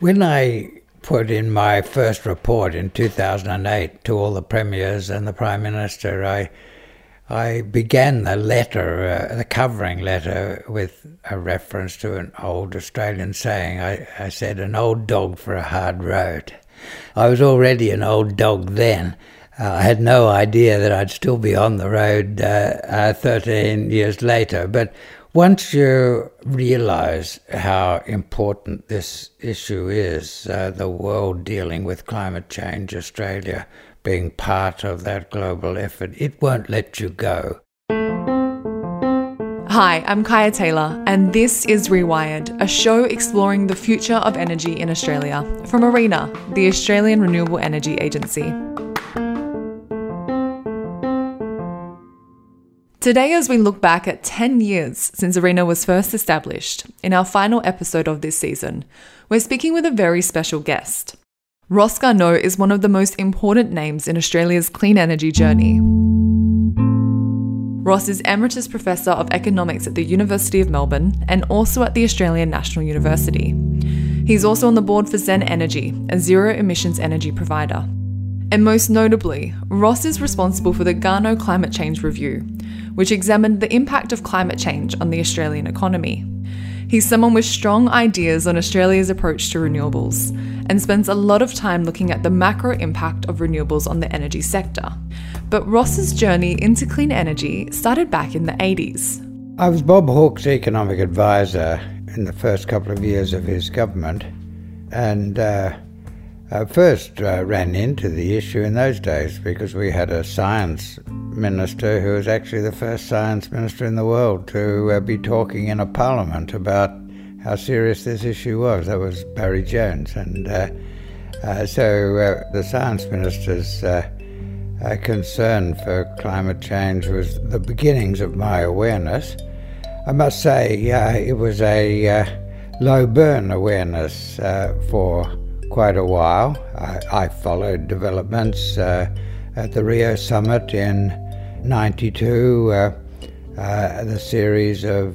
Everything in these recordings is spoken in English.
When I put in my first report in 2008 to all the premiers and the Prime Minister, I I began the letter, uh, the covering letter, with a reference to an old Australian saying. I, I said, an old dog for a hard road. I was already an old dog then. Uh, I had no idea that I'd still be on the road uh, uh 13 years later. But once you realize how important this issue is, uh, the world dealing with climate change, Australia being part of that global effort, it won't let you go. Hi, I'm Kaya Taylor, and this is Rewired, a show exploring the future of energy in Australia from ARENA, the Australian Renewable Energy Agency. Today, as we look back at 10 years since ARENA was first established, in our final episode of this season, we're speaking with a very special guest. Ross Garnaut is one of the most important names in Australia's clean energy journey. Ross is Emeritus Professor of Economics at the University of Melbourne and also at the Australian National University. He's also on the board for Zen Energy, a zero emissions energy provider. And most notably, Ross is responsible for the Garnaut Climate Change Review, which examined the impact of climate change on the Australian economy. He's someone with strong ideas on Australia's approach to renewables and spends a lot of time looking at the macro impact of renewables on the energy sector. But Ross's journey into clean energy started back in the 80s. I was Bob Hawke's economic advisor in the first couple of years of his government, and uh, I first uh, ran into the issue in those days because we had a science minister who was actually the first science minister in the world to uh, be talking in a parliament about how serious this issue was. That was Barry Jones. And uh, uh so uh, the science minister's uh, concern for climate change was the beginnings of my awareness. I must say, it was a low burn awareness for quite a while. I, I followed developments uh, at the Rio summit in 92, uh, uh, the series of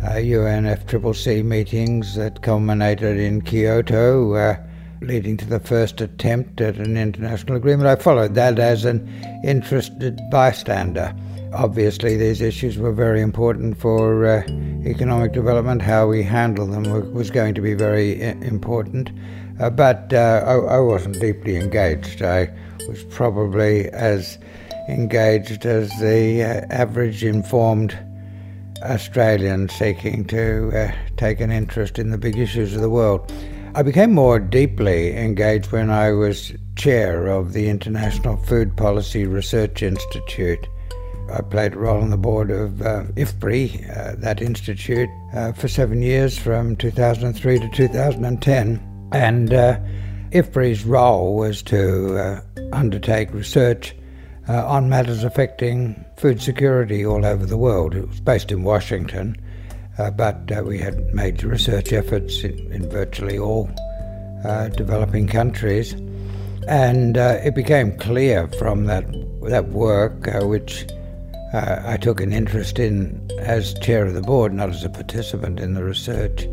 UNFCCC uh, meetings that culminated in Kyoto, uh, leading to the first attempt at an international agreement. I followed that as an interested bystander. Obviously, these issues were very important for uh, economic development. How we handle them was going to be very important. Uh, but uh, I, I, wasn't deeply engaged. I was probably as engaged as the uh, average informed Australian seeking to uh, take an interest in the big issues of the world. I became more deeply engaged when I was chair of the International Food Policy Research Institute. I played a role on the board of uh, IFPRI, uh, that institute, uh, for seven years from 2003 to 2010. And uh, IFPRI's role was to uh, undertake research uh, on matters affecting food security all over the world. It was based in Washington, uh, but uh, we had major research efforts in, in virtually all uh, developing countries. And uh, it became clear from that, that work, which I took an interest in as chair of the board, not as a participant in the research,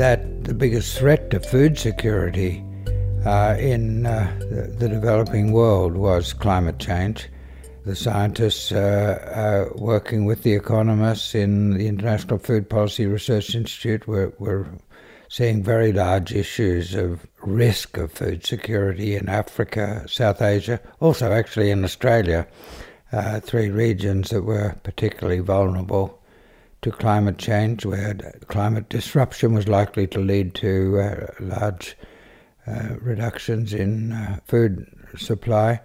that the biggest threat to food security uh, in uh, the, the, developing world was climate change. The scientists uh, uh, working with the economists in the International Food Policy Research Institute were, were seeing very large issues of risk of food security in Africa, South Asia, also actually in Australia, uh, three regions that were particularly vulnerable to climate change, where climate disruption was likely to lead to uh, large uh, reductions in uh, food supply.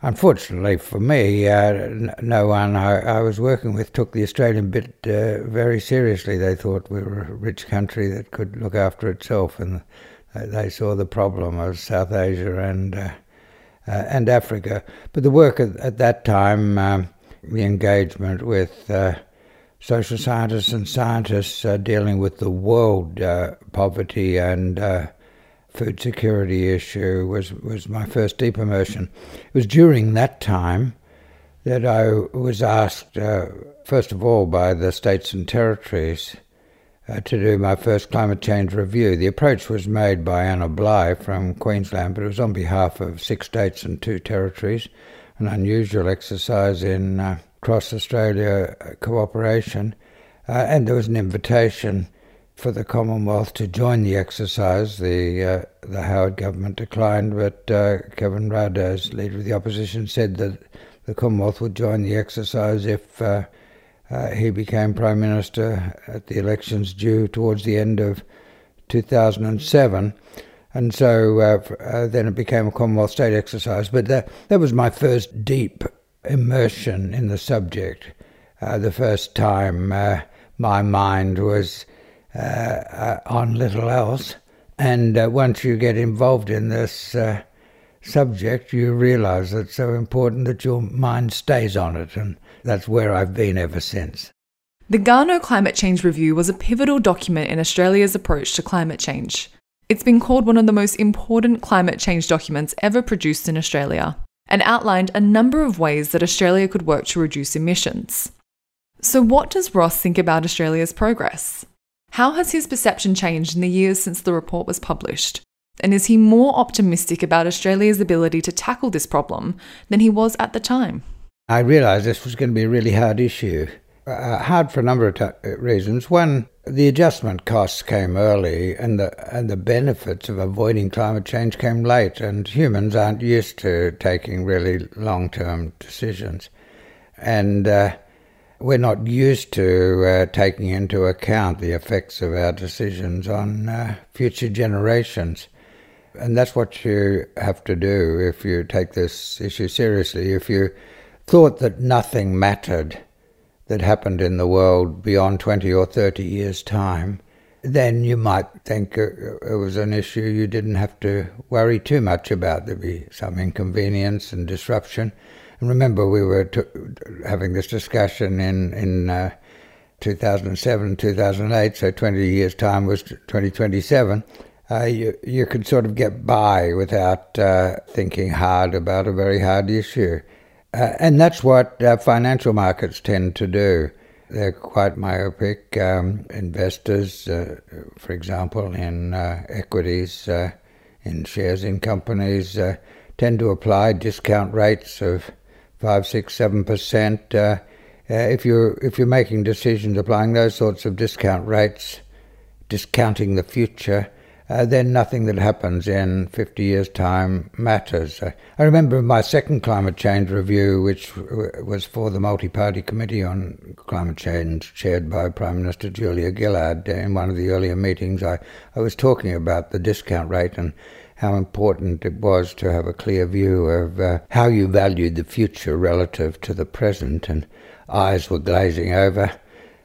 Unfortunately for me, uh, no one I, I, was working with took the Australian bit uh, very seriously. They thought we were a rich country that could look after itself, and they saw the problem of South Asia and uh, and Africa. But the work at, at that time, um, the engagement with social scientists and scientists uh, dealing with the world uh, poverty and uh, food security issue was, was my first deep immersion. It was during that time that I was asked, uh, first of all, by the states and territories uh, to do my first climate change review. The approach was made by Anna Bligh from Queensland, but it was on behalf of six states and two territories, an unusual exercise in uh, cross Australia uh, cooperation. Uh, and there was an invitation for the Commonwealth to join the exercise. The uh, the Howard government declined, but uh, Kevin Rudd, as leader of the opposition, said that the Commonwealth would join the exercise if uh, he became Prime Minister at the elections due towards the end of 2007. And so uh, uh, then it became a Commonwealth state exercise. But that, that was my first deep immersion in the subject. Uh, the first time uh, my mind was uh, on little else. And once you get involved in this subject, you realize it's so important that your mind stays on it. And that's where I've been ever since. The Garnaut Climate Change Review was a pivotal document in Australia's approach to climate change. It's been called one of the most important climate change documents ever produced in Australia and outlined a number of ways that Australia could work to reduce emissions. So, what does Ross think about Australia's progress? How has his perception changed in the years since the report was published? And is he more optimistic about Australia's ability to tackle this problem than he was at the time? I realised this was going to be a really hard issue. Uh, hard for a number of t- reasons. One, the adjustment costs came early, and the and the benefits of avoiding climate change came late. And humans aren't used to taking really long-term decisions, and uh, we're not used to uh, taking into account the effects of our decisions on uh, future generations. And that's what you have to do if you take this issue seriously. If you thought that nothing mattered that happened in the world beyond 20 or 30 years' time, then you might think it was an issue you didn't have to worry too much about. There'd be some inconvenience and disruption. And remember, we were having this discussion in, in uh, 2007, 2008, so 20 years' time was 2027 uh, you, you could sort of get by without uh, thinking hard about a very hard issue. Uh, and that's what uh, financial markets tend to do. They're quite myopic. Um, investors, uh, for example, in uh, equities, in shares in companies, tend to apply discount rates of five, six, seven percent. if you're if you're making decisions applying those sorts of discount rates, discounting the future, uh, then nothing that happens in 50 years' time matters. Uh, I remember my second climate change review, which w- was for the Multi Party Committee on Climate Change, chaired by Prime Minister Julia Gillard. In one of the earlier meetings, I, I was talking about the discount rate and how important it was to have a clear view of uh, how you valued the future relative to the present, and eyes were glazing over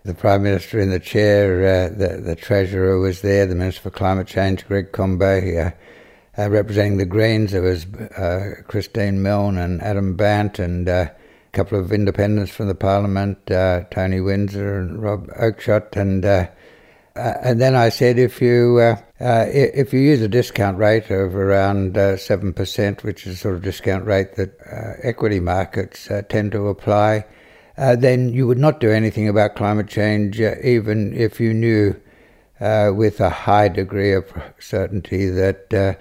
the Prime Minister in the chair, uh, the, the Treasurer was there, the Minister for Climate Change, Greg Combet, uh, uh, representing the Greens, there was uh, Christine Milne and Adam Bandt and uh, a couple of independents from the Parliament, uh, Tony Windsor and Rob Oakeshott, and and then I said, if you if you use a discount rate of around seven percent, which is sort of discount rate that equity markets tend to apply, uh, then you would not do anything about climate change, uh, even if you knew uh, with a high degree of certainty that uh,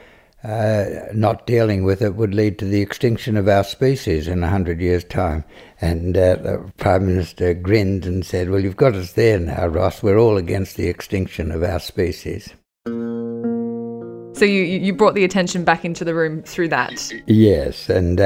uh, not dealing with it would lead to the extinction of our species in a hundred years' time. And uh, the Prime Minister grinned and said, Well, you've got us there now, Ross. We're all against the extinction of our species. So you, you brought the attention back into the room through that? Yes, and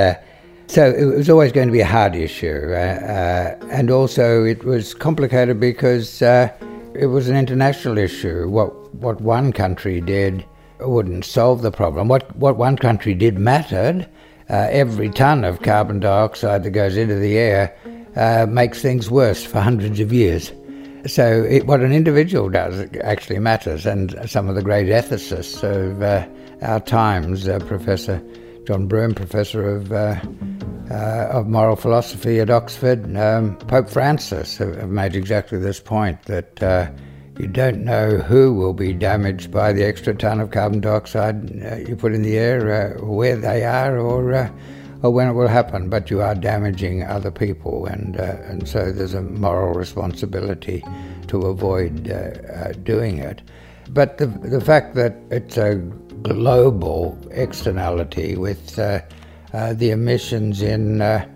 so it was always going to be a hard issue, uh, uh, and also it was complicated because uh, it was an international issue. What what one country did wouldn't solve the problem. What what one country did mattered. Uh, every ton of carbon dioxide that goes into the air uh, makes things worse for hundreds of years. So it, what an individual does actually matters, and some of the great ethicists of uh, our times, Professor. John Broome, Professor of, uh, uh, of Moral Philosophy at Oxford, um, Pope Francis have, have, made exactly this point that uh, you don't know who will be damaged by the extra ton of carbon dioxide uh, you put in the air, uh, where they are, or uh, or when it will happen, but you are damaging other people, and and so there's a moral responsibility to avoid doing it. But the, the fact that it's a global externality with uh, uh, the emissions in uh,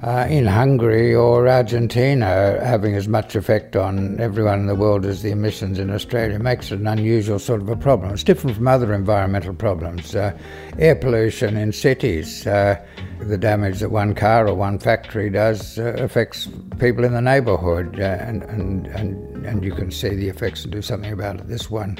uh, in Hungary or Argentina having as much effect on everyone in the world as the emissions in Australia makes it an unusual sort of a problem. It's different from other environmental problems. Uh, air pollution in cities, the damage that one car or one factory does affects people in the neighbourhood, and, and, and, and you can see the effects and do something about it. This one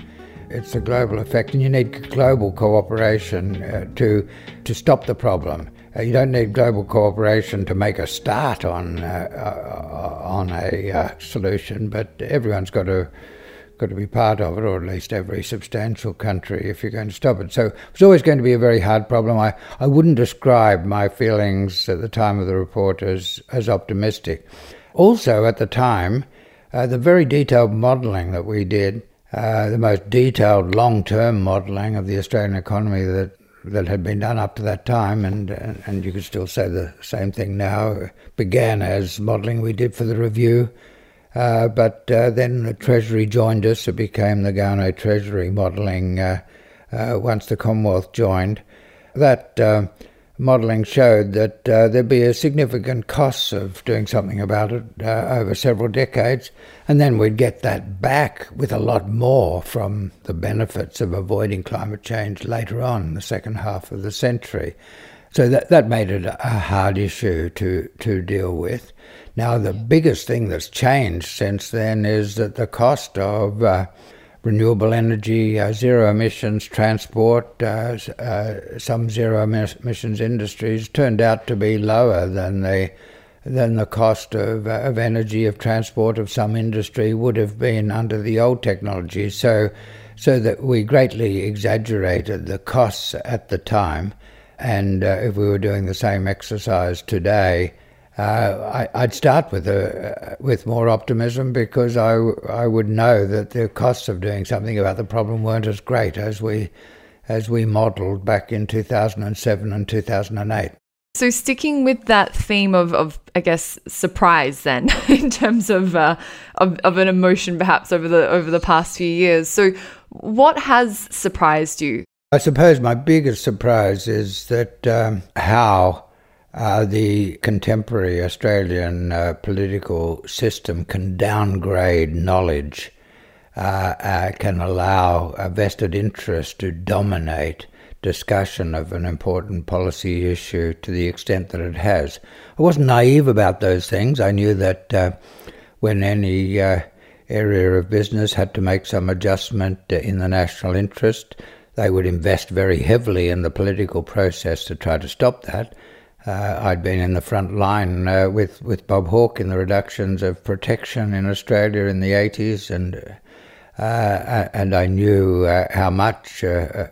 it's a global effect, and you need global cooperation uh, to to stop the problem. Uh, you don't need global cooperation to make a start on uh, uh, on a uh, solution, but everyone's got to got to be part of it, or at least every substantial country, if you're going to stop it. So it's always going to be a very hard problem. I, I wouldn't describe my feelings at the time of the report as, as optimistic. Also, at the time, uh, the very detailed modelling that we did, uh, the most detailed long term modelling of the Australian economy that that had been done up to that time, and and you could still say the same thing now, began as modelling we did for the review. Uh, but uh, then the Treasury joined us. It became the Garnaut Treasury modelling uh, uh, once the Commonwealth joined. That uh, modelling showed that uh, there'd be a significant cost of doing something about it uh, over several decades, and then we'd get that back with a lot more from the benefits of avoiding climate change later on in the second half of the century. So that, that made it a hard issue to, to deal with. Now, the biggest thing that's changed since then is that the cost of uh, renewable energy, uh, zero emissions transport, uh, uh, some zero emissions industries turned out to be lower than the than the cost of, uh, of energy of transport of some industry would have been under the old technology. So, so that we greatly exaggerated the costs at the time. And uh, if we were doing the same exercise today, uh, I, would start with a, with more optimism because I, I would know that the costs of doing something about the problem weren't as great as we as we modelled back in 2007 and 2008. So sticking with that theme of, of I guess surprise then in terms of, uh, of of an emotion perhaps over the over the past few years. So what has surprised you? I suppose my biggest surprise is that um, how uh, the contemporary Australian uh, political system can downgrade knowledge, uh, uh, can allow a vested interest to dominate discussion of an important policy issue to the extent that it has. I wasn't naive about those things. I knew that uh, when any uh, area of business had to make some adjustment in the national interest, they would invest very heavily in the political process to try to stop that. Uh, I'd been in the front line uh, with, with Bob Hawke in the reductions of protection in Australia in the 80s, and, uh, and I knew uh, how much uh,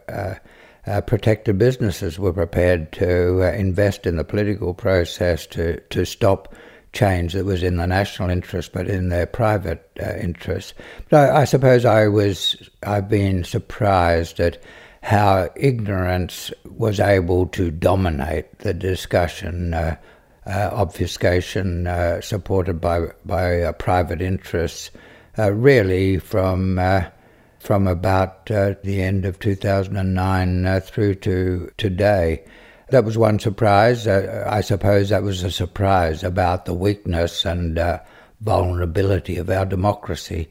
uh, protected businesses were prepared to invest in the political process to, to stop change that was in the national interest but in their private interest. But I, I suppose I was, I've been surprised at how ignorance was able to dominate the discussion, uh, uh, obfuscation uh, supported by by uh, private interests, uh, really from from about the end of 2009 through to today. That was one surprise. I suppose that was a surprise about the weakness and vulnerability of our democracy.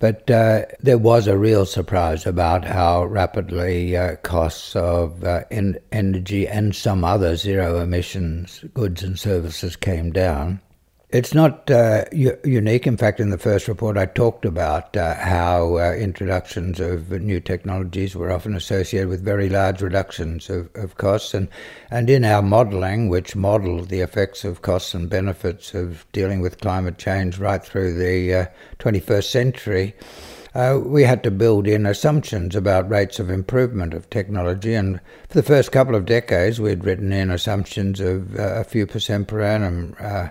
But uh, there was a real surprise about how rapidly uh, costs of uh, en- energy and some other zero emissions goods and services came down. It's not uh, unique. In fact, in the first report, I talked about uh, how uh, introductions of new technologies were often associated with very large reductions of, of costs. And, and in our modelling, which modelled the effects of costs and benefits of dealing with climate change right through the 21st uh, century, uh, we had to build in assumptions about rates of improvement of technology. And for the first couple of decades, we'd written in assumptions of uh, a few percent per annum uh,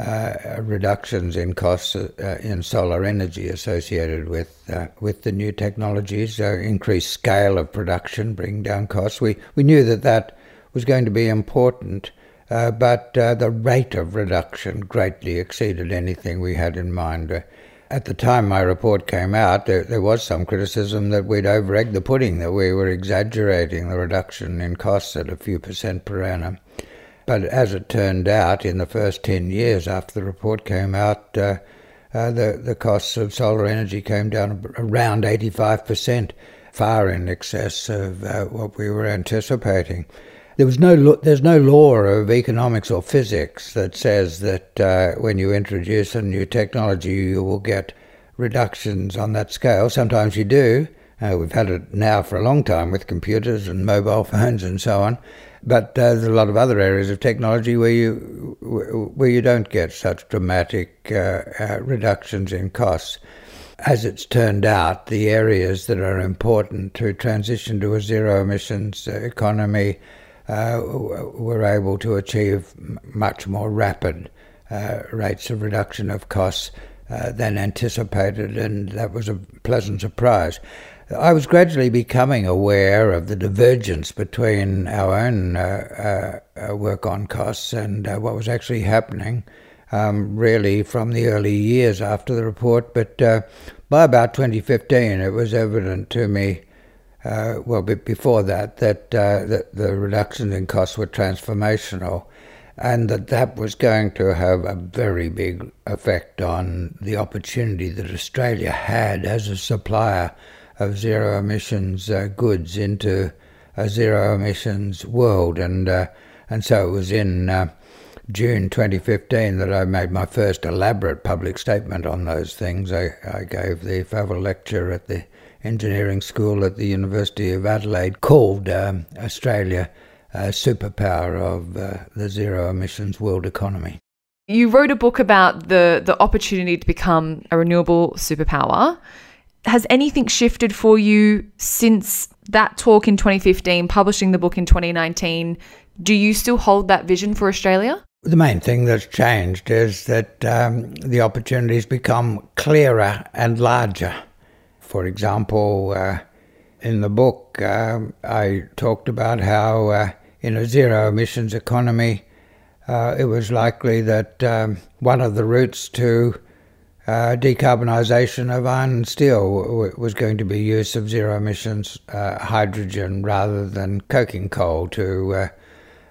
uh, reductions in costs uh, in solar energy associated with uh, with the new technologies, uh, increased scale of production, bring down costs. We we knew that that was going to be important, uh, but the rate of reduction greatly exceeded anything we had in mind. at the time my report came out, there, there was some criticism that we'd over egged the pudding, that we were exaggerating the reduction in costs at a few percent per annum. But as it turned out, in the first 10 years after the report came out, uh, uh, the, the costs of solar energy came down around 85%, far in excess of uh, what we were anticipating. There was no, there's no law of economics or physics that says that uh, when you introduce a new technology, you will get reductions on that scale. Sometimes you do. Uh, we've had it now for a long time with computers and mobile phones and so on. But uh, there's a lot of other areas of technology where you where you don't get such dramatic uh, uh, reductions in costs. As it's turned out, the areas that are important to transition to a zero emissions economy uh, were able to achieve much more rapid uh, rates of reduction of costs uh, than anticipated, and that was a pleasant surprise. I was gradually becoming aware of the divergence between our own uh, uh, uh work on costs and uh, what was actually happening, um, really from the early years after the report. But uh, by about 2015, it was evident to me, uh, well, before that, that, that the reductions in costs were transformational and that that was going to have a very big effect on the opportunity that Australia had as a supplier of zero emissions uh, goods into a zero emissions world. And, uh, and so it was in uh, June 2015 that I made my first elaborate public statement on those things. I, I gave the farewell lecture at the engineering school at the University of Adelaide called um, Australia a superpower of uh, the zero emissions world economy. You wrote a book about the, the opportunity to become a renewable superpower has anything shifted for you since that talk in 2015, publishing the book in 2019? Do you still hold that vision for Australia? The main thing that's changed is that um, the opportunities become clearer and larger. For example, uh, in the book, uh, I talked about how uh, in a zero emissions economy, uh, it was likely that um, one of the routes to uh, decarbonisation of iron and steel was going to be use of zero emissions uh, hydrogen rather than coking coal to uh,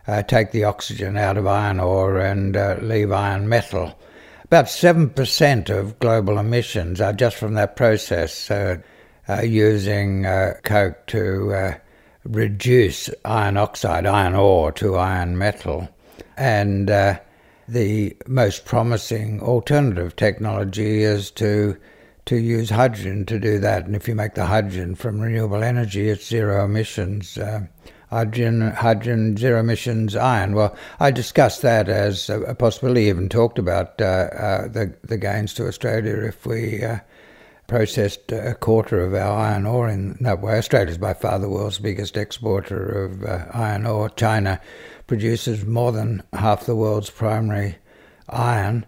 uh take the oxygen out of iron ore and uh, leave iron metal. About 7% of global emissions are just from that process, using coke to reduce iron oxide, iron ore, to iron metal. And the most promising alternative technology is to to use hydrogen to do that. And if you make the hydrogen from renewable energy, it's zero emissions. Uh, hydrogen, hydrogen, zero emissions iron. Well, I discussed that as a, a possibility. Even talked about uh, uh, the the gains to Australia if we uh, processed a quarter of our iron ore in that way. Australia is by far the world's biggest exporter of uh, iron ore. China produces more than half the world's primary iron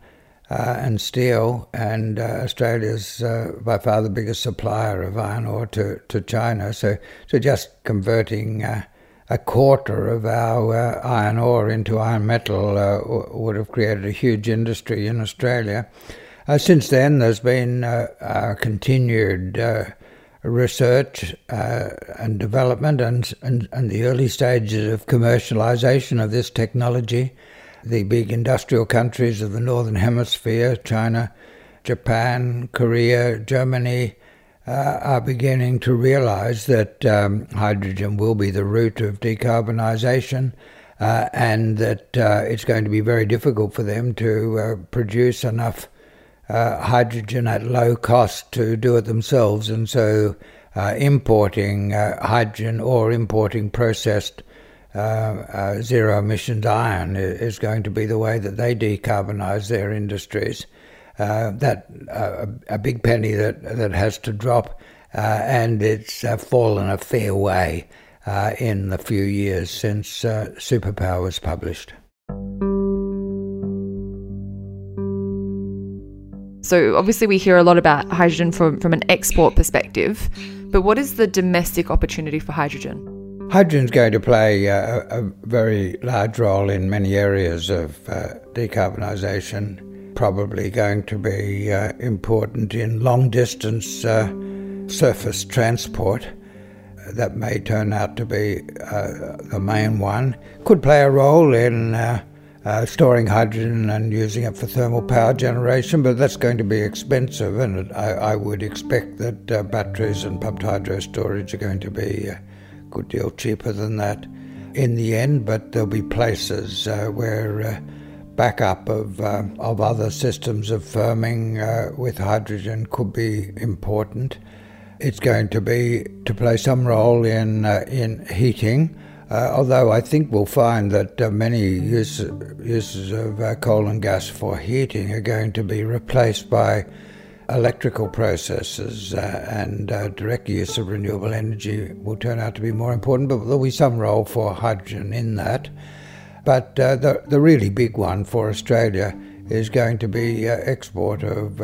uh, and steel, and uh, Australia's uh, by far the biggest supplier of iron ore to, to China. So, so just converting uh, a quarter of our uh, iron ore into iron metal would have created a huge industry in Australia. Since then, there's been continued research uh, and development and, and, and the early stages of commercialization of this technology. The big industrial countries of the Northern Hemisphere, China, Japan, Korea, Germany, uh, are beginning to realize that um, hydrogen will be the route of decarbonization. Uh, and that uh, it's going to be very difficult for them to uh, produce enough uh, hydrogen at low cost to do it themselves, and so uh, importing uh, hydrogen or importing processed uh, uh, zero emissions iron is going to be the way that they decarbonize their industries. That a big penny that that has to drop, and it's fallen a fair way in the few years since Superpower was published. So obviously we hear a lot about hydrogen from, from an export perspective, but what is the domestic opportunity for hydrogen? Hydrogen is going to play a very large role in many areas of uh, decarbonisation. probably going to be uh, important in long distance uh, surface transport. That may turn out to be uh, the main one. Could play a role in uh, storing hydrogen and using it for thermal power generation, but that's going to be expensive, and I, I would expect that uh, batteries and pumped hydro storage are going to be a good deal cheaper than that in the end. But there'll be places uh, where uh, backup of uh, of other systems of firming uh, with hydrogen could be important. It's going to be to play some role in in heating. Uh, although I think we'll find that uh, many use, uses of uh, coal and gas for heating are going to be replaced by electrical processes uh, and uh, direct use of renewable energy will turn out to be more important, but there'll be some role for hydrogen in that. But uh, the, the really big one for Australia is going to be export of,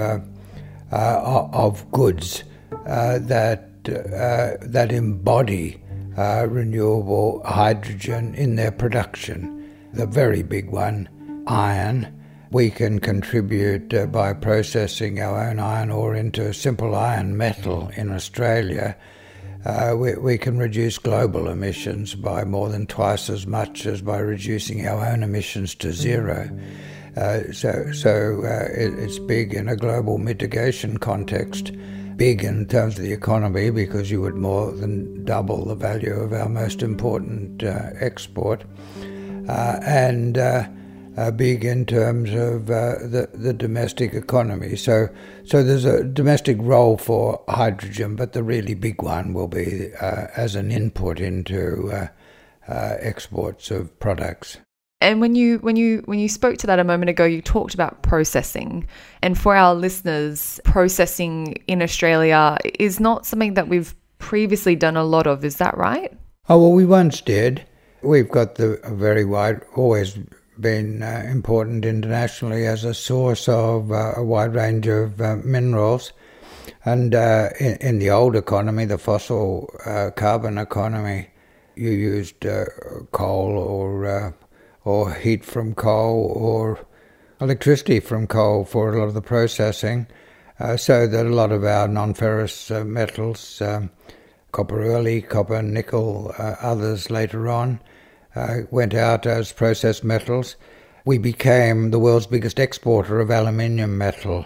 of goods that, that embody uh, renewable hydrogen in their production. The very big one, iron, we can contribute uh, by processing our own iron ore into simple iron metal in Australia. Uh, we, we, can reduce global emissions by more than twice as much as by reducing our own emissions to zero. Uh, so, so uh, it, it's big in a global mitigation context big in terms of the economy because you would more than double the value of our most important uh, export, uh, and uh, big in terms of uh, the, the domestic economy. So, so there's a domestic role for hydrogen, but the really big one will be uh, as an input into uh, exports of products. And when you when you when you spoke to that a moment ago, you talked about processing. And for our listeners, processing in Australia is not something that we've previously done a lot of. Is that right? Oh well, we once did. We've got the very wide, always been uh, important internationally as a source of uh, a wide range of uh, minerals. And uh, in, in, the old economy, the fossil uh, carbon economy, you used uh, coal or or heat from coal or electricity from coal for a lot of the processing, uh, so that a lot of our non-ferrous uh, metals, um, copper early, copper, nickel, uh, others later on, uh, went out as processed metals. We became the world's biggest exporter of aluminium metal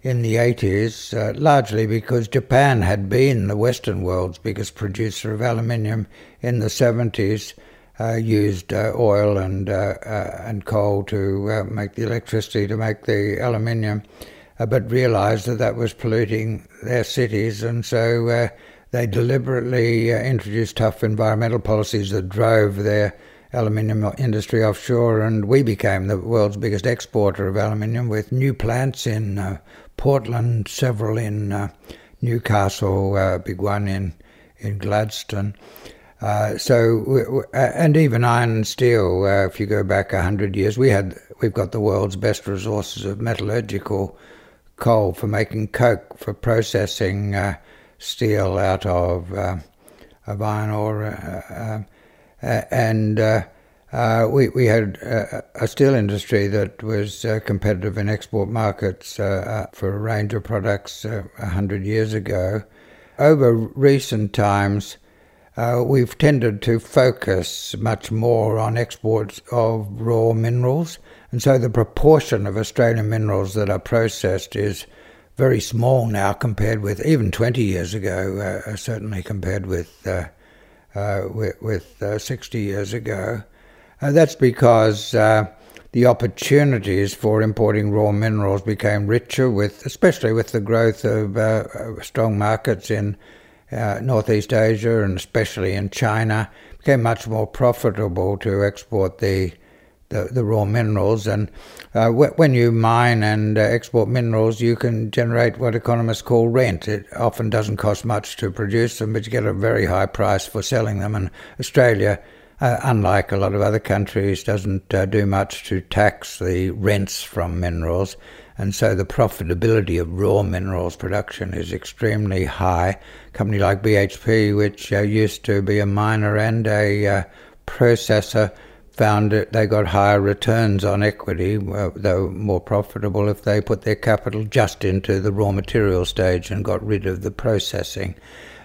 in the 80s, uh, largely because Japan had been the Western world's biggest producer of aluminium in the 70s uh, used uh, oil and uh, uh and coal to uh, make the electricity to make the aluminium, but realised that that was polluting their cities, and so they deliberately introduced tough environmental policies that drove their aluminium industry offshore, and we became the world's biggest exporter of aluminium with new plants in Portland, several in Newcastle, a big one in in Gladstone. Uh, so, and even iron and steel, uh, if you go back hundred years, we had we've got the world's best resources of metallurgical coal for making coke, for processing uh, steel out of uh, of iron ore, uh, and we we had a steel industry that was competitive in export markets for a range of products hundred years ago. Over recent times uh, we've tended to focus much more on exports of raw minerals, and so the proportion of Australian minerals that are processed is very small now compared with even 20 years ago, uh, certainly compared with, uh, uh with, with uh, 60 years ago. Uh, that's because the opportunities for importing raw minerals became richer, with especially with the growth of strong markets in uh, Northeast Asia and especially in China, became much more profitable to export the the, the raw minerals. And uh, when you mine and uh, export minerals, you can generate what economists call rent. It often doesn't cost much to produce them, but you get a very high price for selling them. And Australia, uh, unlike a lot of other countries, doesn't uh, do much to tax the rents from minerals and so the profitability of raw minerals production is extremely high. A company like BHP, which uh, used to be a miner and a uh, processor, found that they got higher returns on equity. were more profitable if they put their capital just into the raw material stage and got rid of the processing.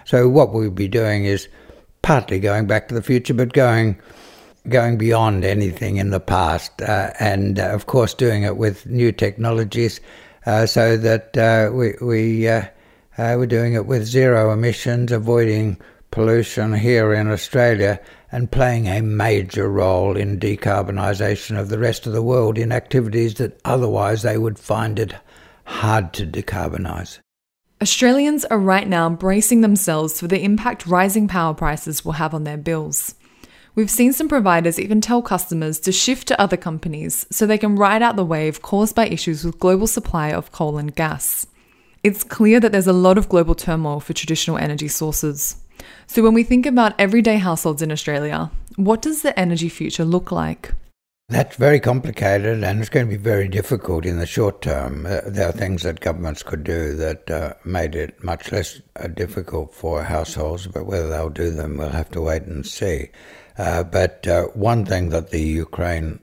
So what we'd be doing is partly going back to the future, but going going beyond anything in the past, uh, and uh, of course doing it with new technologies, uh, so that uh, we we we're doing it with zero emissions, avoiding pollution here in Australia, and playing a major role in decarbonisation of the rest of the world in activities that otherwise they would find it hard to decarbonise. Australians are right now bracing themselves for the impact rising power prices will have on their bills. We've seen some providers even tell customers to shift to other companies so they can ride out the wave caused by issues with global supply of coal and gas. It's clear that there's a lot of global turmoil for traditional energy sources. So, when we think about everyday households in Australia, what does the energy future look like? That's very complicated and it's going to be very difficult in the short term. Uh, there are things that governments could do that uh, made it much less uh, difficult for households, but whether they'll do them, we'll have to wait and see. Uh, but uh, one thing that the Ukraine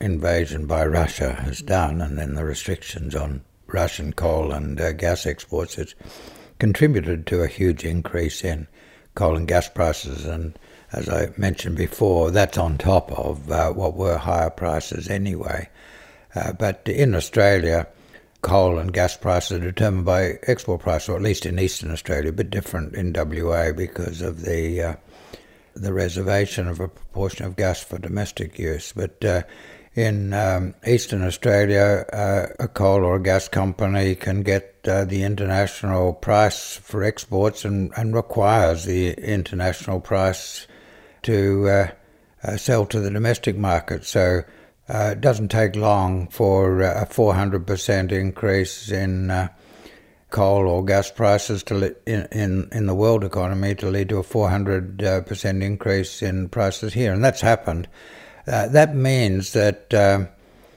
invasion by Russia has done, and then the restrictions on Russian coal and uh, gas exports, has contributed to a huge increase in coal and gas prices and as I mentioned before, that's on top of uh, what were higher prices anyway. Uh, but in Australia, coal and gas prices are determined by export price, or at least in eastern Australia, a bit different in WA because of the uh, the reservation of a proportion of gas for domestic use. But uh, in um, eastern Australia, uh, a coal or a gas company can get uh, the international price for exports and, and requires the international price to uh, uh, sell to the domestic market. So uh, it doesn't take long for a 400% increase in coal or gas prices to li- in, in, in the world economy to lead to a 400% increase in prices here. And that's happened. That means that, um,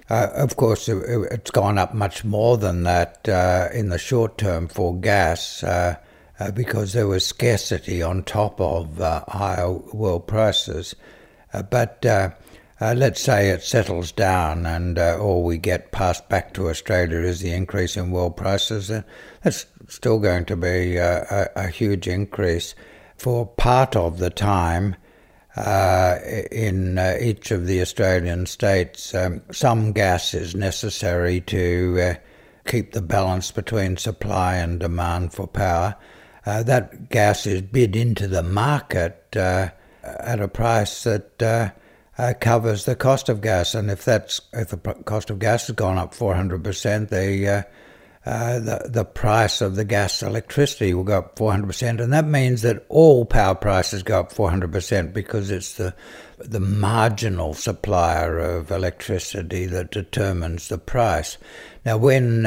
uh, of course, it, has gone up much more than that uh, in the short term for gas uh, because there was scarcity on top of uh, higher world prices. Uh, but uh, uh, let's say it settles down and all we get passed back to Australia is the increase in world prices. that's still going to be a, a, huge increase for part of the time. Uh, in uh, each of the Australian states, um, some gas is necessary to uh, keep the balance between supply and demand for power uh, that gas is bid into the market uh, at a price that uh, uh covers the cost of gas. And if that's if the cost of gas has gone up 400%, the uh, uh, the, the price of the gas electricity will go up 400%, and that means that all power prices go up 400% because it's the the marginal supplier of electricity that determines the price. Now, when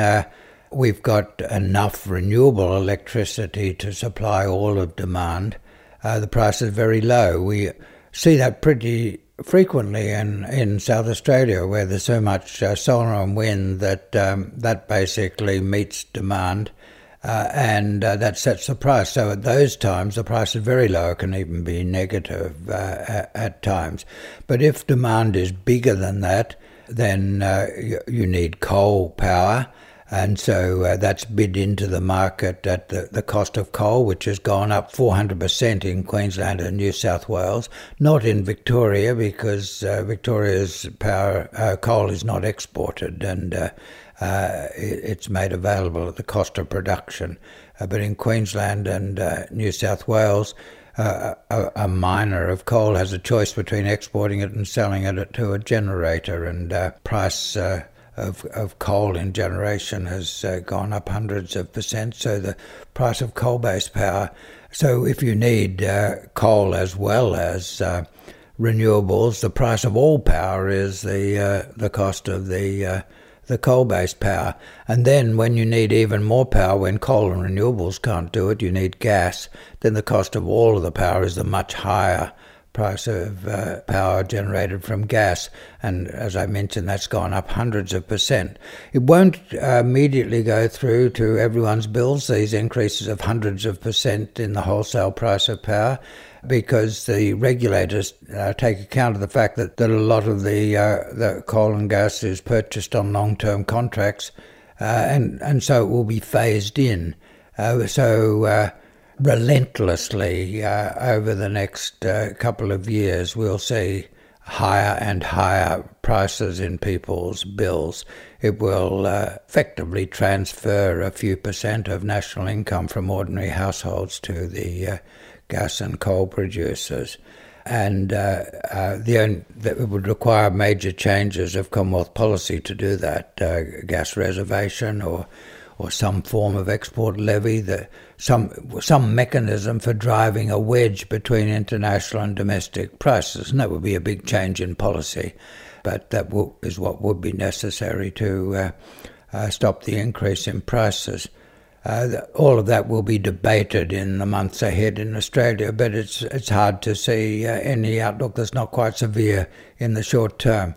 we've got enough renewable electricity to supply all of demand, uh, the price is very low. We see that pretty frequently in, in South Australia, where there's so much uh, solar and wind that um, that basically meets demand. Uh, and uh, that sets the price. So at those times, the price is very low, it can even be negative uh, at, at, times. But if demand is bigger than that, then uh, you, you, need coal power, and so uh, that's bid into the market at the, the cost of coal, which has gone up 400% in Queensland and New South Wales, not in Victoria because uh, Victoria's power uh, coal is not exported and uh, uh, it's made available at the cost of production. Uh, but in Queensland and New South Wales, a, a, miner of coal has a choice between exporting it and selling it to a generator, and price of, of coal in generation has uh, gone up hundreds of percent, so the price of coal based power. So, if you need uh, coal as well as uh, renewables, the price of all power is the, uh, the cost of the, uh, the coal based power. And then, when you need even more power, when coal and renewables can't do it, you need gas, then the cost of all of the power is the much higher price of uh, power generated from gas. And as I mentioned, that's gone up hundreds of percent. It won't uh, immediately go through to everyone's bills, these increases of hundreds of percent in the wholesale price of power. because the regulators uh, take account of the fact that, that a lot of the, uh, the coal and gas is purchased on long term contracts, uh, and, and so it will be phased in. Uh, so, relentlessly uh, over the next couple of years, we'll see higher and higher prices in people's bills. It will uh, effectively transfer a few percent of national income from ordinary households to the uh, gas and coal producers. And uh, uh the only, that would require major changes of Commonwealth policy to do that, uh, gas reservation or or some form of export levy, the, some some mechanism for driving a wedge between international and domestic prices, and that would be a big change in policy. But that is what would be necessary to uh, uh, stop the increase in prices. Uh, all of that will be debated in the months ahead in Australia, but it's it's hard to see uh, any outlook that's not quite severe in the short term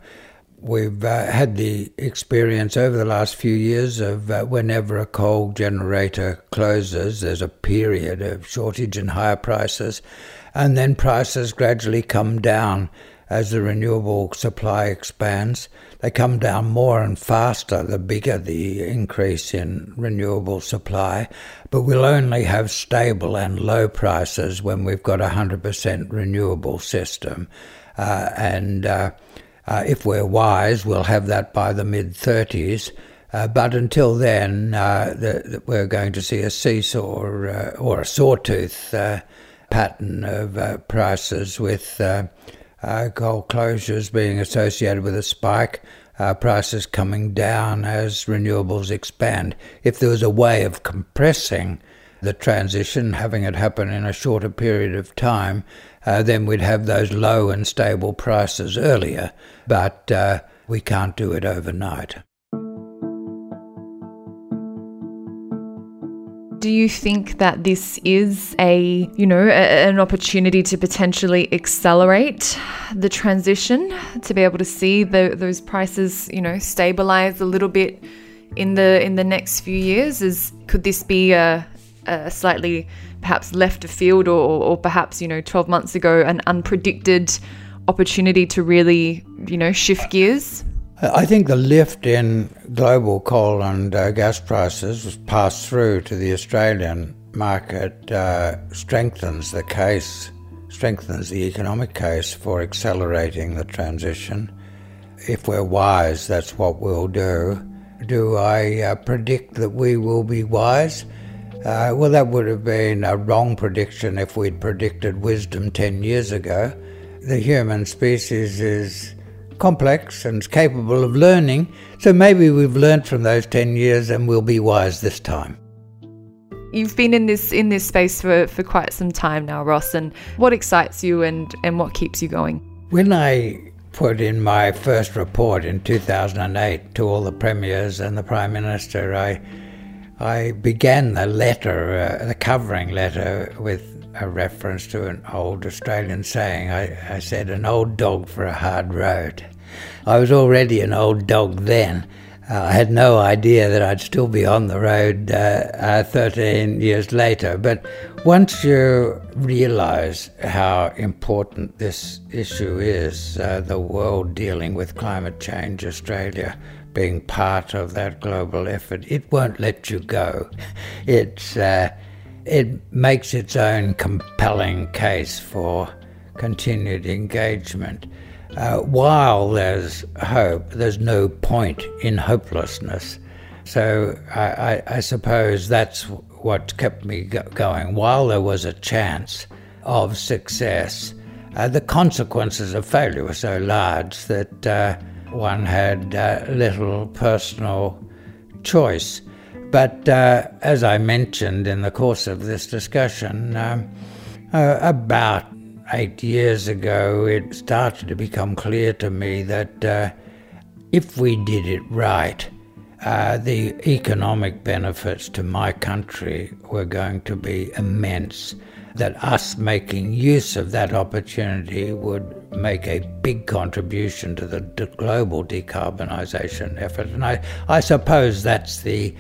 we've uh, had the experience over the last few years of uh, whenever a coal generator closes, there's a period of shortage and higher prices, and then prices gradually come down as the renewable supply expands. They come down more and faster the bigger the increase in renewable supply, but we'll only have stable and low prices when we've got a 100% renewable system. Uh, and uh, if we're wise, we'll have that by the mid 30s. Uh, but until then, uh, the, the, we're going to see a seesaw or, uh, or a sawtooth uh, pattern of uh, prices with coal closures being associated with a spike, prices coming down as renewables expand. If there was a way of compressing the transition, having it happen in a shorter period of time, uh, then we'd have those low and stable prices earlier. But uh, we can't do it overnight. Do you think that this is a, you know, a, an opportunity to potentially accelerate the transition to be able to see the, those prices, you know, stabilize a little bit in the in the next few years? Is could this be a, a slightly perhaps left a field or, or perhaps, you know, 12 months ago, an unpredicted opportunity to really, you know, shift gears? I think the lift in global coal and uh, gas prices was passed through to the Australian market uh, strengthens the case, strengthens the economic case for accelerating the transition. If we're wise, that's what we'll do. Do I uh, predict that we will be wise? Uh, well, that would have been a wrong prediction if we'd predicted wisdom 10 years ago. The human species is complex and is capable of learning, so maybe we've learned from those 10 years and we'll be wise this time. You've been in this in this space for, for quite some time now, Ross, and what excites you and, and what keeps you going? When I put in my first report in 2008 to all the premiers and the Prime Minister, I I began the letter, uh, the covering letter, with a reference to an old Australian saying. I, I said, an old dog for a hard road. I was already an old dog then. Uh, I had no idea that I'd still be on the road uh, uh, 13 years later. But once you realize how important this issue is, uh, the world dealing with climate change, Australia being part of that global effort, it won't let you go. It's, uh, it makes its own compelling case for continued engagement. Uh, while there's hope, there's no point in hopelessness. So I, I, I suppose that's what kept me go- going. While there was a chance of success, uh, the consequences of failure were so large that uh, one had uh, little personal choice. But uh, as I mentioned in the course of this discussion, um, uh, about eight years ago, it started to become clear to me that uh, if we did it right, uh, the economic benefits to my country were going to be immense that us making use of that opportunity would make a big contribution to the global decarbonisation effort. And I, I suppose that's the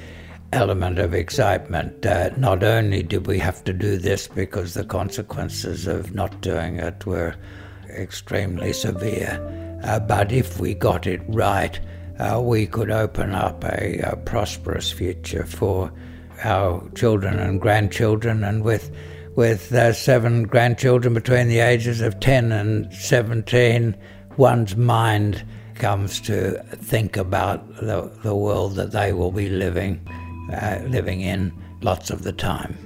element of excitement. Uh, not only did we have to do this because the consequences of not doing it were extremely severe, uh, but if we got it right, uh, we could open up a, a, prosperous future for our children and grandchildren, and with with uh, seven grandchildren between the ages of 10 and 17, one's mind comes to think about the, the world that they will be living, uh, living in lots of the time.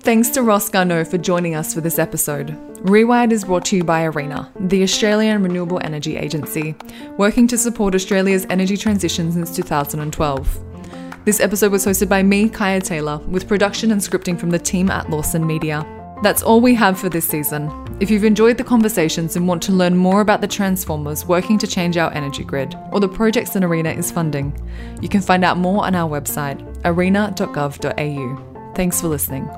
Thanks to Ross Garnaut for joining us for this episode. Rewired is brought to you by ARENA, the Australian Renewable Energy Agency, working to support Australia's energy transition since 2012. This episode was hosted by me, Kaya Taylor, with production and scripting from the team at Lawson Media. That's all we have for this season. If you've enjoyed the conversations and want to learn more about the transformers working to change our energy grid or the projects that ARENA is funding, you can find out more on our website, arena.gov.au. Thanks for listening.